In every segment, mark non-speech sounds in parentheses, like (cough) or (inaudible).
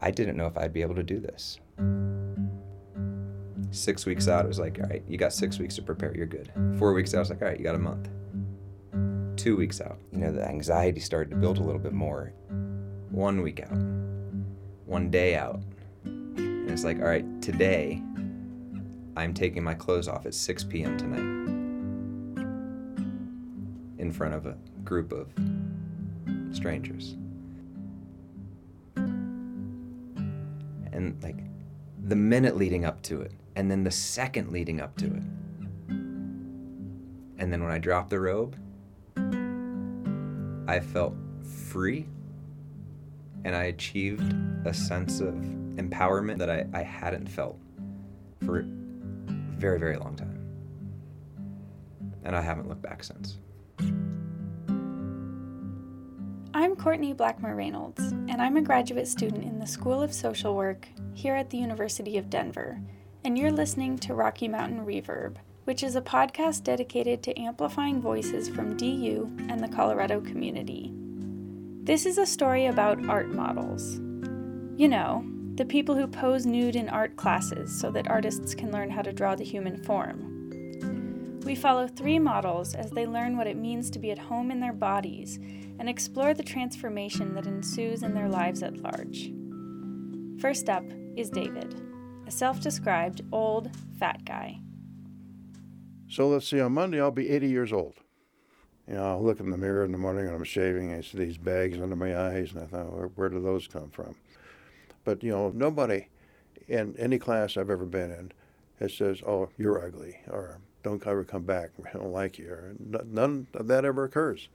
I didn't know if I'd be able to do this. Six weeks out, it was like, all right, you got six weeks to prepare, you're good. Four weeks out, I was like, all right, you got a month. Two weeks out, you know, the anxiety started to build a little bit more. One week out, one day out. And it's like, all right, today, I'm taking my clothes off at 6 p.m. tonight in front of a group of strangers. And like the minute leading up to it, and then the second leading up to it. And then when I dropped the robe, I felt free and I achieved a sense of empowerment that I, I hadn't felt for a very, very long time. And I haven't looked back since. I'm Courtney Blackmer Reynolds, and I'm a graduate student in the School of Social Work here at the University of Denver. And you're listening to Rocky Mountain Reverb, which is a podcast dedicated to amplifying voices from DU and the Colorado community. This is a story about art models. You know, the people who pose nude in art classes so that artists can learn how to draw the human form. We follow three models as they learn what it means to be at home in their bodies and explore the transformation that ensues in their lives at large. First up is David, a self described old, fat guy. So let's see, on Monday I'll be 80 years old. You know, I'll look in the mirror in the morning and I'm shaving and I see these bags under my eyes and I thought, where, where do those come from? But, you know, nobody in any class I've ever been in has says, oh, you're ugly or don't ever come back. We don't like you. None of that ever occurs.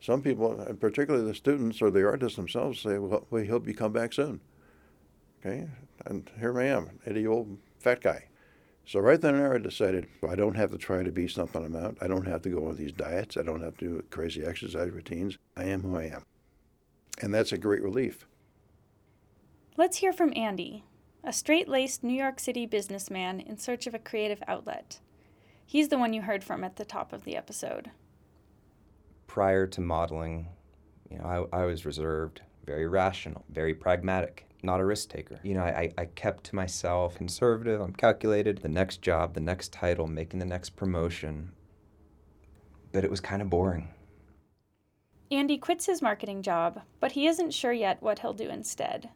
Some people, and particularly the students or the artists themselves, say, well, we hope you come back soon. Okay? And here I am, any old fat guy. So right then and there, I decided I don't have to try to be something I'm not. I don't have to go on these diets. I don't have to do crazy exercise routines. I am who I am. And that's a great relief. Let's hear from Andy, a straight laced New York City businessman in search of a creative outlet. He's the one you heard from at the top of the episode. Prior to modeling, you know, I, I was reserved, very rational, very pragmatic, not a risk taker. You know, I, I kept to myself, conservative, I'm calculated, the next job, the next title, making the next promotion. But it was kind of boring. Andy quits his marketing job, but he isn't sure yet what he'll do instead.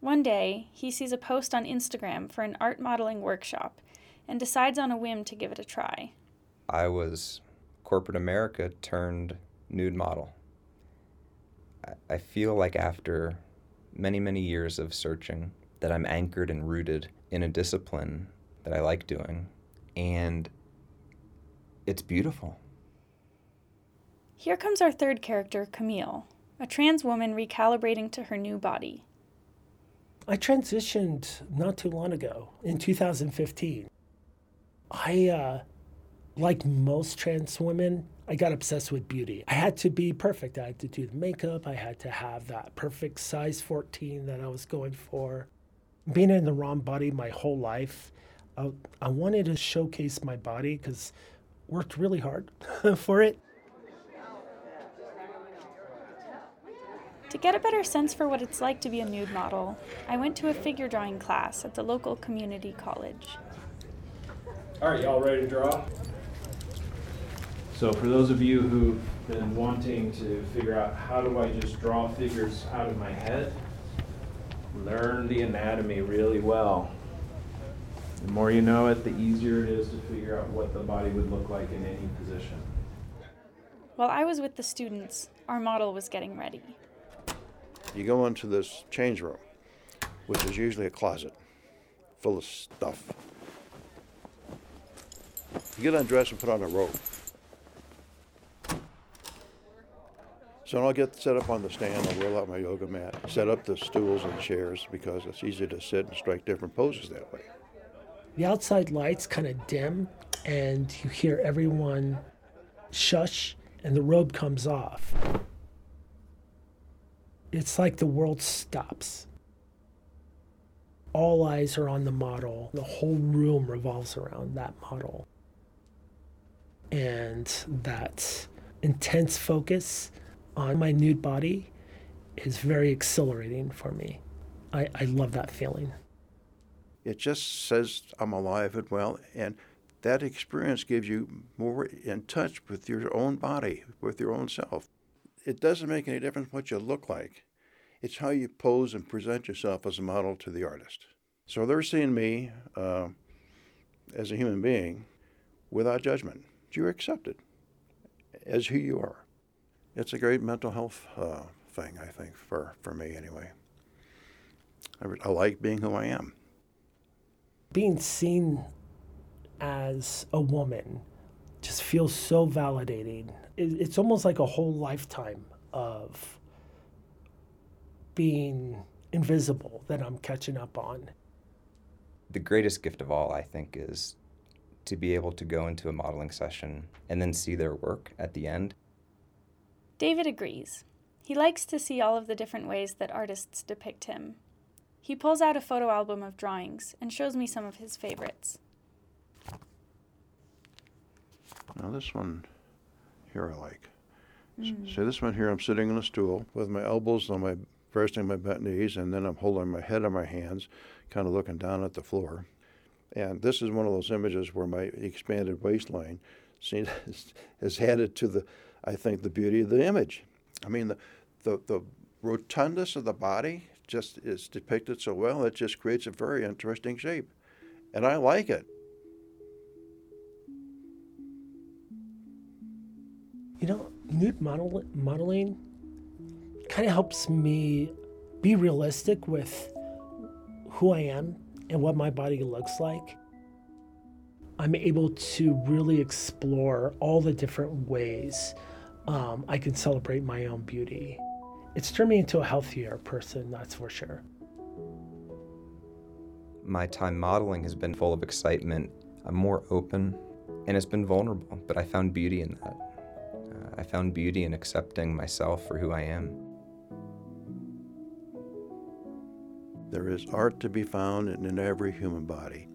One day, he sees a post on Instagram for an art modeling workshop and decides on a whim to give it a try. I was corporate America turned nude model. I feel like after many, many years of searching that I'm anchored and rooted in a discipline that I like doing. And it's beautiful. Here comes our third character, Camille, a trans woman recalibrating to her new body. I transitioned not too long ago in 2015. I, uh, like most trans women, I got obsessed with beauty. I had to be perfect. I had to do the makeup. I had to have that perfect size 14 that I was going for. Being in the wrong body my whole life, I, I wanted to showcase my body because worked really hard (laughs) for it. To get a better sense for what it's like to be a nude model, I went to a figure drawing class at the local community college. All right, y'all ready to draw? So for those of you who've been wanting to figure out how do I just draw figures out of my head, learn the anatomy really well. The more you know it, the easier it is to figure out what the body would look like in any position. While I was with the students, our model was getting ready. You go into this change room, which is usually a closet full of stuff. Get undressed and put on a robe. So I'll get set up on the stand, I'll roll out my yoga mat, set up the stools and chairs because it's easy to sit and strike different poses that way. The outside lights kind of dim, and you hear everyone shush, and the robe comes off. It's like the world stops. All eyes are on the model. The whole room revolves around that model and that intense focus on my nude body is very exhilarating for me. I, I love that feeling. It just says I'm alive and well, and that experience gives you more in touch with your own body, with your own self. It doesn't make any difference what you look like. It's how you pose and present yourself as a model to the artist. So they're seeing me uh, as a human being without judgment. You're accepted as who you are. It's a great mental health uh, thing, I think, for, for me anyway. I, I like being who I am. Being seen as a woman just feels so validating. It's almost like a whole lifetime of being invisible that I'm catching up on. The greatest gift of all, I think, is to be able to go into a modeling session and then see their work at the end. David agrees. He likes to see all of the different ways that artists depict him. He pulls out a photo album of drawings and shows me some of his favorites. Now, this one here I like. Mm. So, this one here, I'm sitting on a stool with my elbows on my resting my bent knees, and then I'm holding my head on my hands, kind of looking down at the floor. And this is one of those images where my expanded waistline (laughs) has added to the, I think, the beauty of the image. I mean, the, the, the rotundness of the body just is depicted so well, it just creates a very interesting shape. And I like it. You know, nude model, modeling kind of helps me be realistic with who I am and what my body looks like, I'm able to really explore all the different ways um, I can celebrate my own beauty. It's turned me into a healthier person, that's for sure. My time modeling has been full of excitement. I'm more open, and it's been vulnerable, but I found beauty in that. Uh, I found beauty in accepting myself for who I am. There is art to be found in every human body,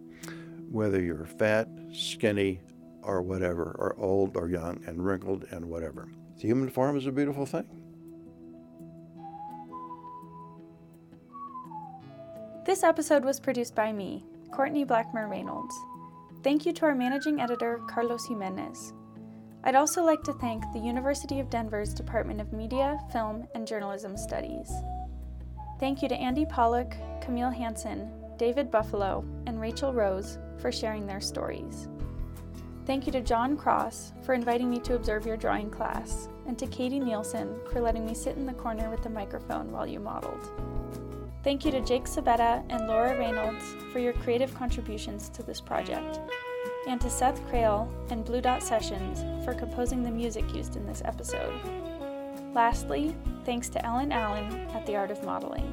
whether you're fat, skinny, or whatever, or old or young, and wrinkled and whatever. The human form is a beautiful thing. This episode was produced by me, Courtney Blackmer Reynolds. Thank you to our managing editor, Carlos Jimenez. I'd also like to thank the University of Denver's Department of Media, Film, and Journalism Studies. Thank you to Andy Pollock, Camille Hansen, David Buffalo, and Rachel Rose for sharing their stories. Thank you to John Cross for inviting me to observe your drawing class, and to Katie Nielsen for letting me sit in the corner with the microphone while you modeled. Thank you to Jake Sabetta and Laura Reynolds for your creative contributions to this project, and to Seth Crail and Blue Dot Sessions for composing the music used in this episode. Lastly, thanks to Ellen Allen at The Art of Modeling.